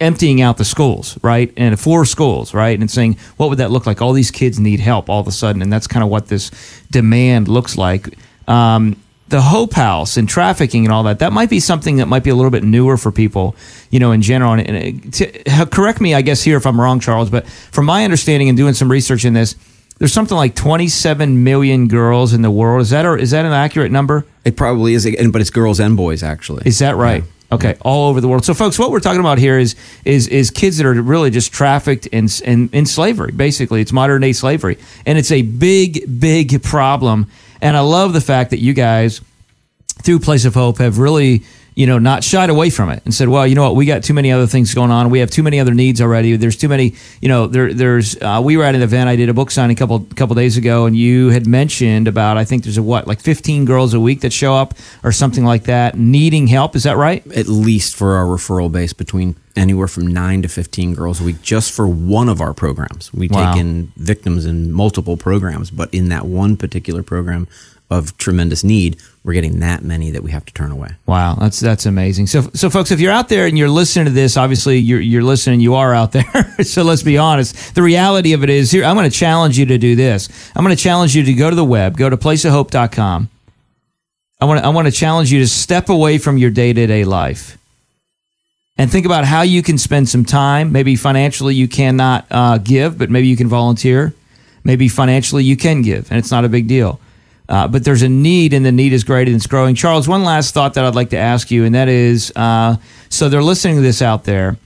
Speaker 2: emptying out the schools, right? And four schools, right? And saying, what would that look like? All these kids need help all of a sudden. And that's kind of what this demand looks like. Um, the Hope House and trafficking and all that, that might be something that might be a little bit newer for people, you know, in general. And, and to, correct me, I guess, here if I'm wrong, Charles, but from my understanding and doing some research in this, there's something like 27 million girls in the world. Is that, or is that an accurate number?
Speaker 8: It probably is, but it's girls and boys actually.
Speaker 2: Is that right? Okay, all over the world. So, folks, what we're talking about here is is is kids that are really just trafficked in in, in slavery. Basically, it's modern day slavery, and it's a big, big problem. And I love the fact that you guys, through Place of Hope, have really you know not shied away from it and said, well, you know what, we got too many other things going on. We have too many other needs already. There's too many. You know, there there's. Uh, we were at an event. I did a book signing a couple couple days ago, and you had mentioned about I think there's a what like 15 girls a week that show up or something like that needing help. Is that right?
Speaker 8: at least for our referral base between anywhere from 9 to 15 girls a week just for one of our programs we
Speaker 2: Wow.
Speaker 8: take in victims in multiple programs but in that one particular program of tremendous need we're getting that many that we have to turn away
Speaker 2: Wow, that's that's amazing. So, so folks, if you're out there and you're listening to this, obviously you're you're listening. You are out there. [LAUGHS] so let's be honest. The reality of it is, here I'm going to challenge you to do this. I'm going to challenge you to go to the web, go to placeofhope.com. I want to, I want to challenge you to step away from your day to day life and think about how you can spend some time. Maybe financially you cannot uh, give, but maybe you can volunteer. Maybe financially you can give, and it's not a big deal. Uh, but there's a need, and the need is great and it's growing. Charles, one last thought that I'd like to ask you, and that is uh, so they're listening to this out there.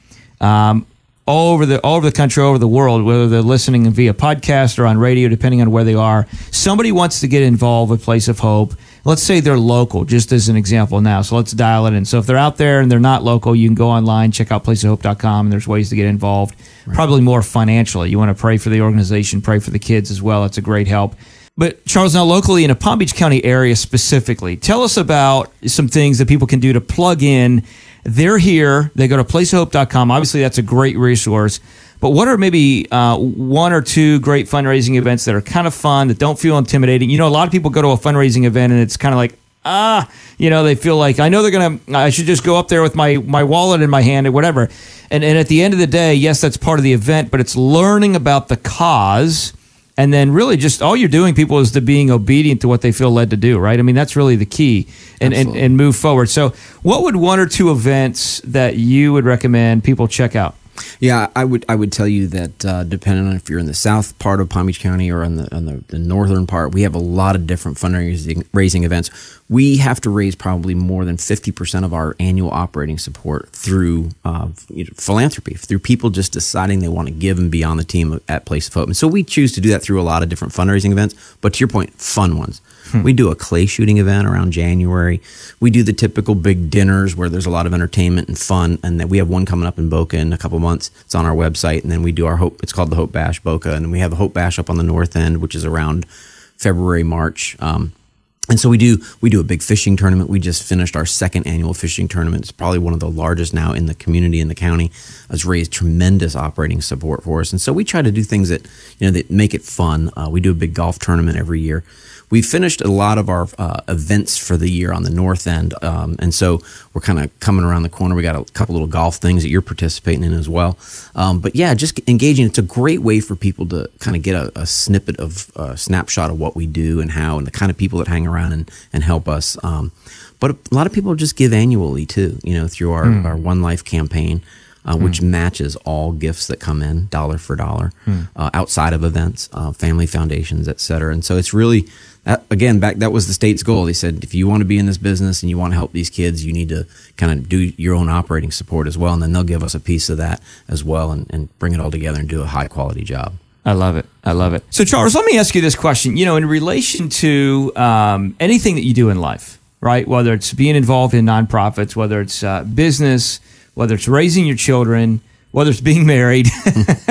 Speaker 2: Um, all over the all over the country, all over the world, whether they're listening via podcast or on radio, depending on where they are. Somebody wants to get involved with Place of Hope. Let's say they're local, just as an example now. So let's dial it in. So if they're out there and they're not local, you can go online, check out placeofhope.com, and there's ways to get involved. Probably more financially. You want to pray for the organization, pray for the kids as well. It's a great help. But Charles, now locally in a Palm Beach County area specifically, tell us about some things that people can do to plug in. They're here. They go to placeofhope.com. Obviously, that's a great resource. But what are maybe uh, one or two great fundraising events that are kind of fun, that don't feel intimidating? You know, a lot of people go to a fundraising event and it's kind of like, ah, you know, they feel like I know they're gonna. I should just go up there with my my wallet in my hand or whatever. And and at the end of the day, yes, that's part of the event, but it's learning about the cause and then really just all you're doing people is to being obedient to what they feel led to do right? I mean that's really the key and, and, and move forward. So what would one or two events that you would recommend people check out
Speaker 8: Yeah, I would I would tell you that uh, depending on if you're in the south part of Palm Beach County or on the on the, the northern part, we have a lot of different fundraising raising events. We have to raise probably more than fifty percent of our annual operating support through uh, you know, philanthropy, through people just deciding they want to give and be on the team at Place of Hope. And so we choose to do that through a lot of different fundraising events. But to your point, fun ones. We do a clay shooting event around January. We do the typical big dinners where there's a lot of entertainment and fun. And we have one coming up in Boca in a couple months. It's on our website. And then we do our Hope, it's called the Hope Bash Boca. And we have the Hope Bash up on the north end, which is around February, March. Um, And so we do we do a big fishing tournament. We just finished our second annual fishing tournament. It's probably one of the largest now in the community in the county. Has raised tremendous operating support for us, and so we try to do things that you know that make it fun. Uh, we do a big golf tournament every year. We finished a lot of our uh, events for the year on the north end, um, and so we're kind of coming around the corner. We got a couple little golf things that you're participating in as well. Um, but yeah, just engaging. It's a great way for people to kind of get a, a snippet of a snapshot of what we do and how, and the kind of people that hang around and, and help us. Um, but a lot of people just give annually too, you know, through our,
Speaker 2: Hmm.
Speaker 8: our One Life campaign. Uh, which matches all gifts that come in dollar for dollar
Speaker 2: Hmm.
Speaker 8: uh, outside of events, uh, family foundations, et cetera. And so it's really, that, again, back that was the state's goal. They said if you want to be in this business and you want to help these kids, you need to kind of do your own operating support as well, and then they'll give us a piece of that as well, and, and bring it all together and do a high quality job.
Speaker 2: I love it. I love it. So, Charles, let me ask you this question. You know, in relation to um, anything that you do in life, right? Whether it's being involved in nonprofits, whether it's uh, business, whether it's raising your children, whether it's being married,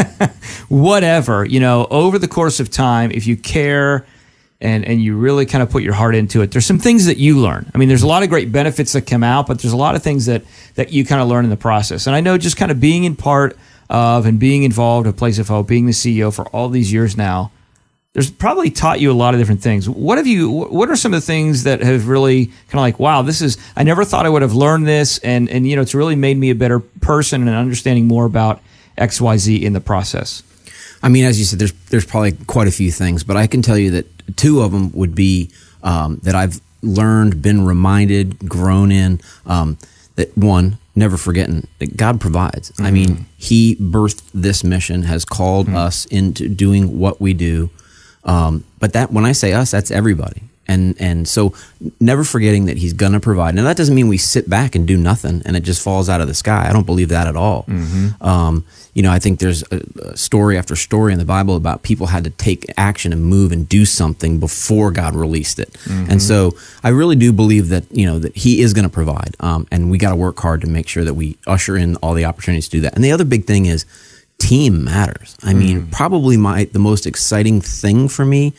Speaker 2: [LAUGHS] whatever, you know, over the course of time, if you care and, and you really kind of put your heart into it, there's some things that you learn. I mean, there's a lot of great benefits that come out, but there's a lot of things that, that you kind of learn in the process. And I know just kind of being in part of and being involved at Place of Hope, being the CEO for all these years now, there's probably taught you a lot of different things. What have you? What are some of the things that have really kind of like, wow, this is I never thought I would have learned this, and and you know, it's really made me a better person and understanding more about X Y Z in the process.
Speaker 8: I mean, as you said, there's there's probably quite a few things, but I can tell you that two of them would be um, that I've learned, been reminded, grown in. Um, that one, never forgetting that God provides. I mean, He birthed this mission, has called us into doing what we do. Um, but that when I say us, that's everybody. And and so never forgetting that he's gonna provide. Now that doesn't mean we sit back and do nothing and it just falls out of the sky. I don't believe that at all. Um, you know, I think there's a, a story after story in the Bible about people had to take action and move and do something before God released it. And so I really do believe that you know that He is going to provide, um, and we got to work hard to make sure that we usher in all the opportunities to do that. And the other big thing is team matters. I mean, probably my the most exciting thing for me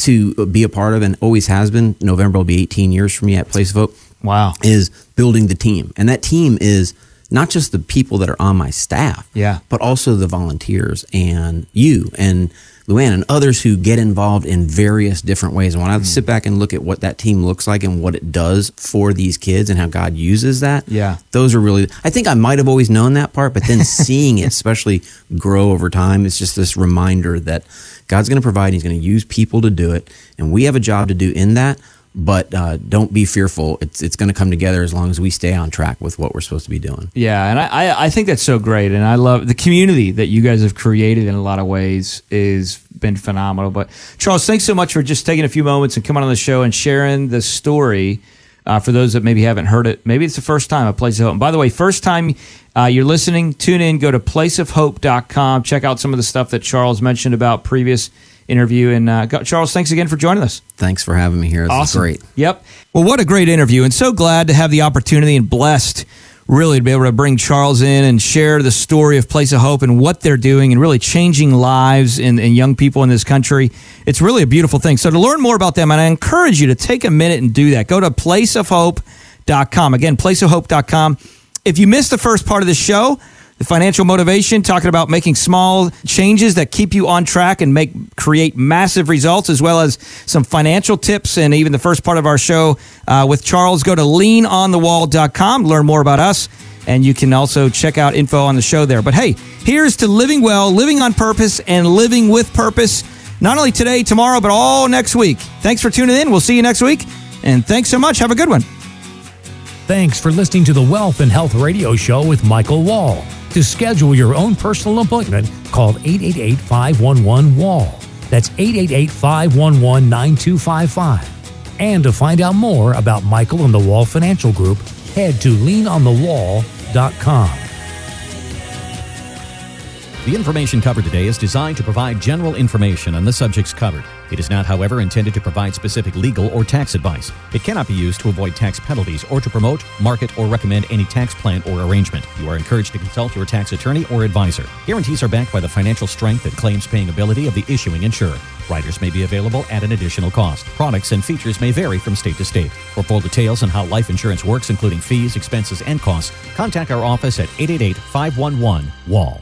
Speaker 8: to be a part of, and always has been. November will be 18 years for me at Place of Hope.
Speaker 2: Wow.
Speaker 8: Is building the team, and that team is not just the people that are on my staff,
Speaker 2: Yeah.
Speaker 8: but also the volunteers and you and Luann and others who get involved in various different ways. And when I hmm. sit back and look at what that team looks like and what it does for these kids and how God uses that,
Speaker 2: Yeah.
Speaker 8: those are really. I think I might have always known that part, but then seeing it, [LAUGHS] especially grow over time, it's just this reminder that God's going to provide. He's going to use people to do it, and we have a job to do in that. But uh, don't be fearful. It's it's going to come together as long as we stay on track with what we're supposed to be doing.
Speaker 2: Yeah, and I, I, think that's so great, and I love the community that you guys have created in a lot of ways is been phenomenal. But Charles, thanks so much for just taking a few moments and coming on the show and sharing the story. Uh, for those that maybe haven't heard it, maybe it's the first time at Place of Hope. And by the way, first time uh, you're listening, tune in, go to placeofhope.com, check out some of the stuff that Charles mentioned about previous interview. And uh, Charles, thanks again for joining us.
Speaker 8: Thanks for having me here. This is great.
Speaker 2: Yep. Well, what a great interview, and so glad to have the opportunity and blessed, really, to be able to bring Charles in and share the story of Place of Hope and what they're doing and really changing lives in, in young people in this country. It's really a beautiful thing. So, to learn more about them, and I encourage you to take a minute and do that. Go to placeofhope.com. Again, placeofhope.com. If you missed the first part of the show, the financial motivation, talking about making small changes that keep you on track and make create massive results, as well as some financial tips and even the first part of our show uh, with Charles. Go to leanonthewall.com, learn more about us, and you can also check out info on the show there. But hey, here's to living well, living on purpose, and living with purpose. Not only today, tomorrow, but all next week. Thanks for tuning in. We'll see you next week. And thanks so much. Have a good one.
Speaker 1: Thanks for listening to the Wealth and Health Radio Show with Michael Wall. To schedule your own personal appointment, call 888 511 Wall. That's 888 511 9255. And to find out more about Michael and the Wall Financial Group, head to leanonthewall.com.
Speaker 3: The information covered today is designed to provide general information on the subjects covered. It is not, however, intended to provide specific legal or tax advice. It cannot be used to avoid tax penalties or to promote, market, or recommend any tax plan or arrangement. You are encouraged to consult your tax attorney or advisor. Guarantees are backed by the financial strength and claims paying ability of the issuing insurer. Riders may be available at an additional cost. Products and features may vary from state to state. For full details on how life insurance works, including fees, expenses, and costs, contact our office at 888 511 WALL.